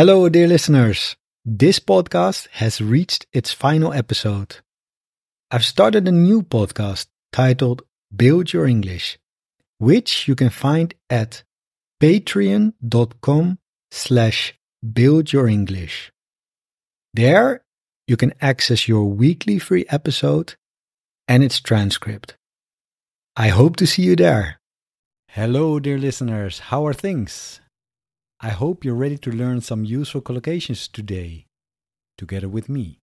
Hello, dear listeners. This podcast has reached its final episode. I've started a new podcast titled Build Your English, which you can find at patreon.com slash buildyourenglish. There, you can access your weekly free episode and its transcript. I hope to see you there. Hello, dear listeners. How are things? I hope you're ready to learn some useful collocations today, together with me.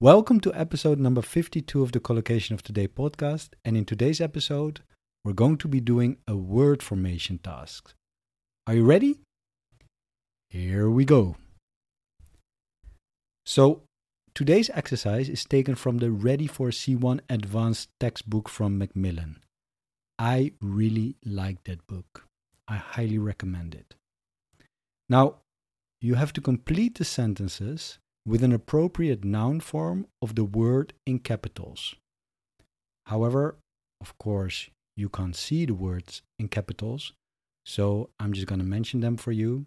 Welcome to episode number 52 of the Collocation of Today podcast. And in today's episode, we're going to be doing a word formation task. Are you ready? Here we go. So, today's exercise is taken from the Ready for C1 Advanced textbook from Macmillan. I really like that book. I highly recommend it. Now, you have to complete the sentences with an appropriate noun form of the word in capitals. However, of course, you can't see the words in capitals, so I'm just going to mention them for you.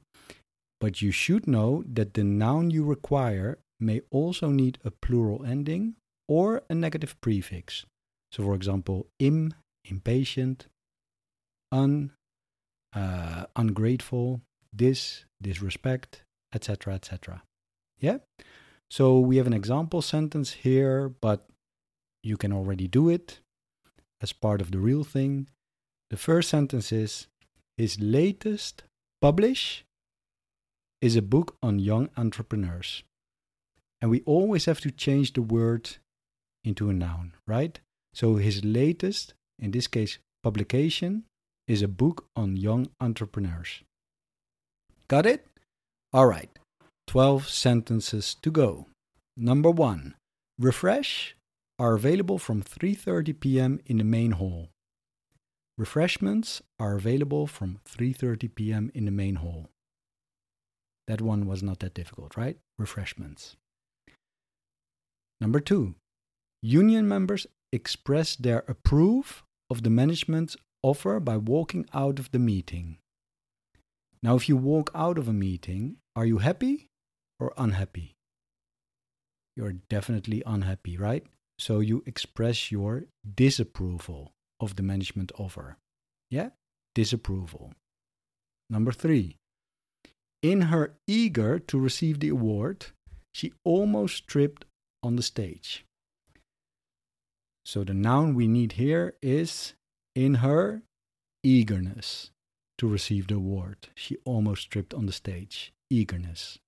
But you should know that the noun you require may also need a plural ending or a negative prefix. So, for example, im, impatient, un, uh, ungrateful, dis, disrespect, etc., etc. Yeah? So we have an example sentence here, but you can already do it as part of the real thing. The first sentence is His latest publish is a book on young entrepreneurs. And we always have to change the word into a noun, right? So his latest, in this case, publication, is a book on young entrepreneurs. Got it? All right. 12 sentences to go. Number 1. Refresh are available from 3:30 p.m. in the main hall. Refreshments are available from 3:30 p.m. in the main hall. That one was not that difficult, right? Refreshments. Number 2. Union members express their approve of the management's offer by walking out of the meeting. Now, if you walk out of a meeting, are you happy or unhappy? You're definitely unhappy, right? So you express your disapproval of the management offer. Yeah? Disapproval. Number three, in her eager to receive the award, she almost tripped on the stage. So the noun we need here is in her eagerness to receive the award. She almost tripped on the stage. Eagerness.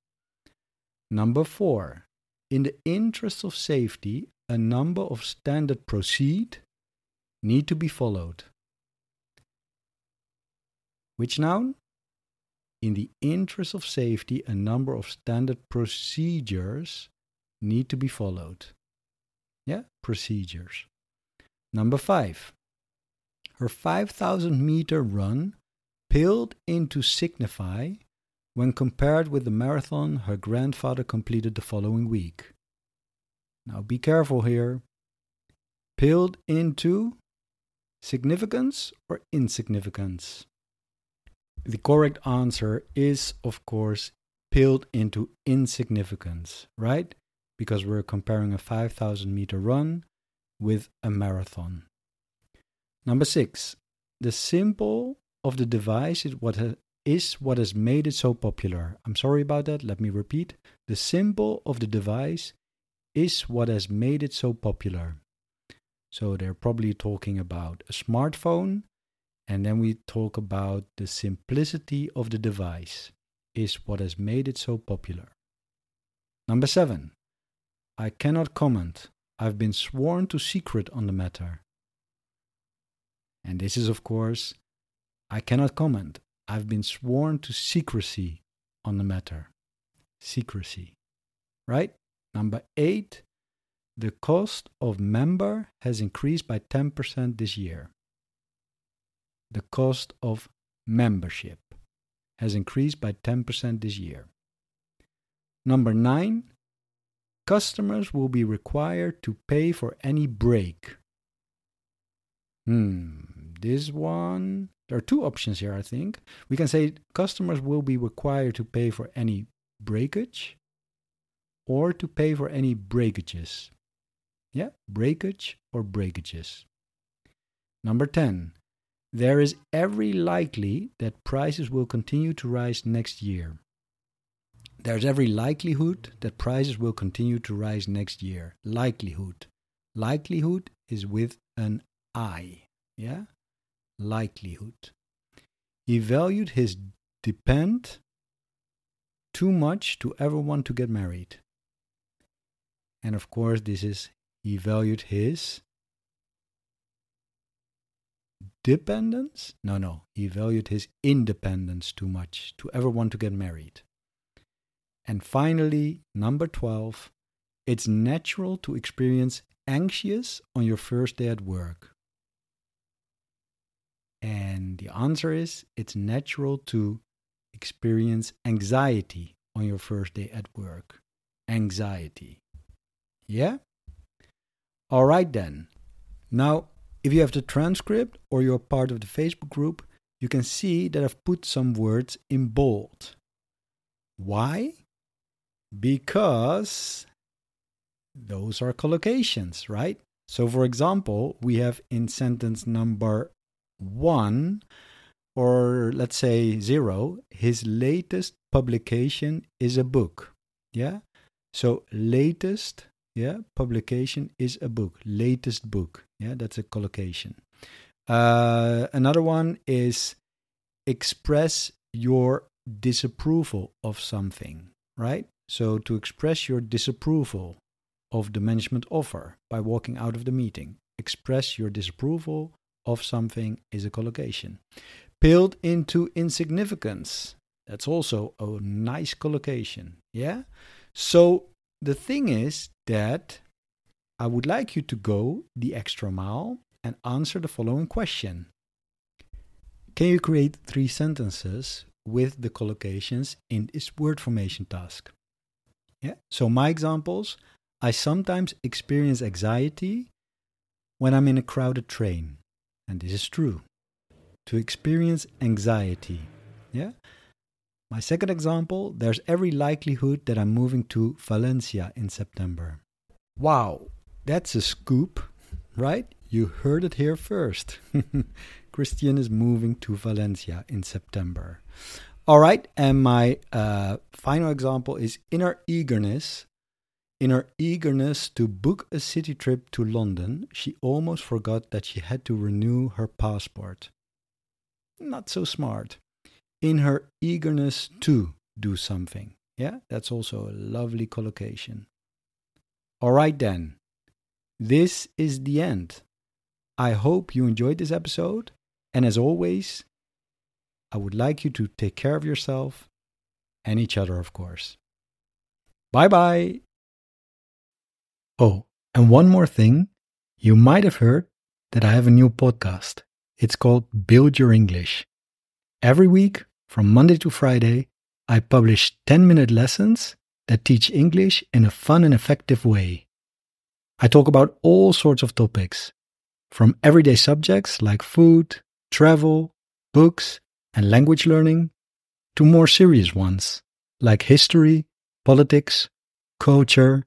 Number four, in the interest of safety, a number of standard proceed need to be followed. Which noun? In the interest of safety, a number of standard procedures need to be followed. Yeah, procedures. Number five, her 5,000 meter run paled into signify when compared with the marathon her grandfather completed the following week. Now be careful here. Paled into significance or insignificance? The correct answer is, of course, paled into insignificance, right? Because we're comparing a 5,000 meter run with a marathon. Number six, the symbol of the device is what, ha- is what has made it so popular. I'm sorry about that. Let me repeat. The symbol of the device is what has made it so popular. So they're probably talking about a smartphone. And then we talk about the simplicity of the device is what has made it so popular. Number seven, I cannot comment. I've been sworn to secret on the matter. And this is, of course, I cannot comment. I've been sworn to secrecy on the matter. Secrecy. Right? Number eight, the cost of member has increased by 10% this year. The cost of membership has increased by 10% this year. Number nine, customers will be required to pay for any break. Hmm, this one there are two options here, I think. We can say customers will be required to pay for any breakage or to pay for any breakages. Yeah, breakage or breakages. Number 10. There is every likely that prices will continue to rise next year. There's every likelihood that prices will continue to rise next year. Likelihood. Likelihood is with an I. Yeah? Likelihood. He valued his depend too much to ever want to get married. And of course, this is he valued his dependence? No, no. He valued his independence too much to ever want to get married. And finally, number 12, it's natural to experience anxious on your first day at work. The answer is it's natural to experience anxiety on your first day at work. Anxiety. Yeah? All right then. Now, if you have the transcript or you're part of the Facebook group, you can see that I've put some words in bold. Why? Because those are collocations, right? So, for example, we have in sentence number one, or let's say zero, his latest publication is a book. Yeah? So, latest yeah publication is a book latest book yeah that's a collocation uh, another one is express your disapproval of something right so to express your disapproval of the management offer by walking out of the meeting express your disapproval of something is a collocation peeled into insignificance that's also a nice collocation yeah so the thing is that I would like you to go the extra mile and answer the following question Can you create three sentences with the collocations in this word formation task? Yeah. So my examples, I sometimes experience anxiety when I'm in a crowded train. And this is true. To experience anxiety. Yeah. My second example, there's every likelihood that I'm moving to Valencia in September. Wow, that's a scoop, right? You heard it here first. Christian is moving to Valencia in September. All right, and my uh, final example is in her eagerness. In her eagerness to book a city trip to London, she almost forgot that she had to renew her passport. Not so smart in her eagerness to do something. Yeah, that's also a lovely collocation. All right, then. This is the end. I hope you enjoyed this episode. And as always, I would like you to take care of yourself and each other, of course. Bye bye. Oh, and one more thing. You might have heard that I have a new podcast. It's called Build Your English. Every week, from Monday to Friday, I publish 10 minute lessons that teach English in a fun and effective way. I talk about all sorts of topics, from everyday subjects like food, travel, books, and language learning, to more serious ones like history, politics, culture,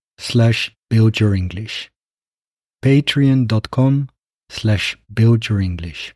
slash build your English. Patreon.com slash build your English.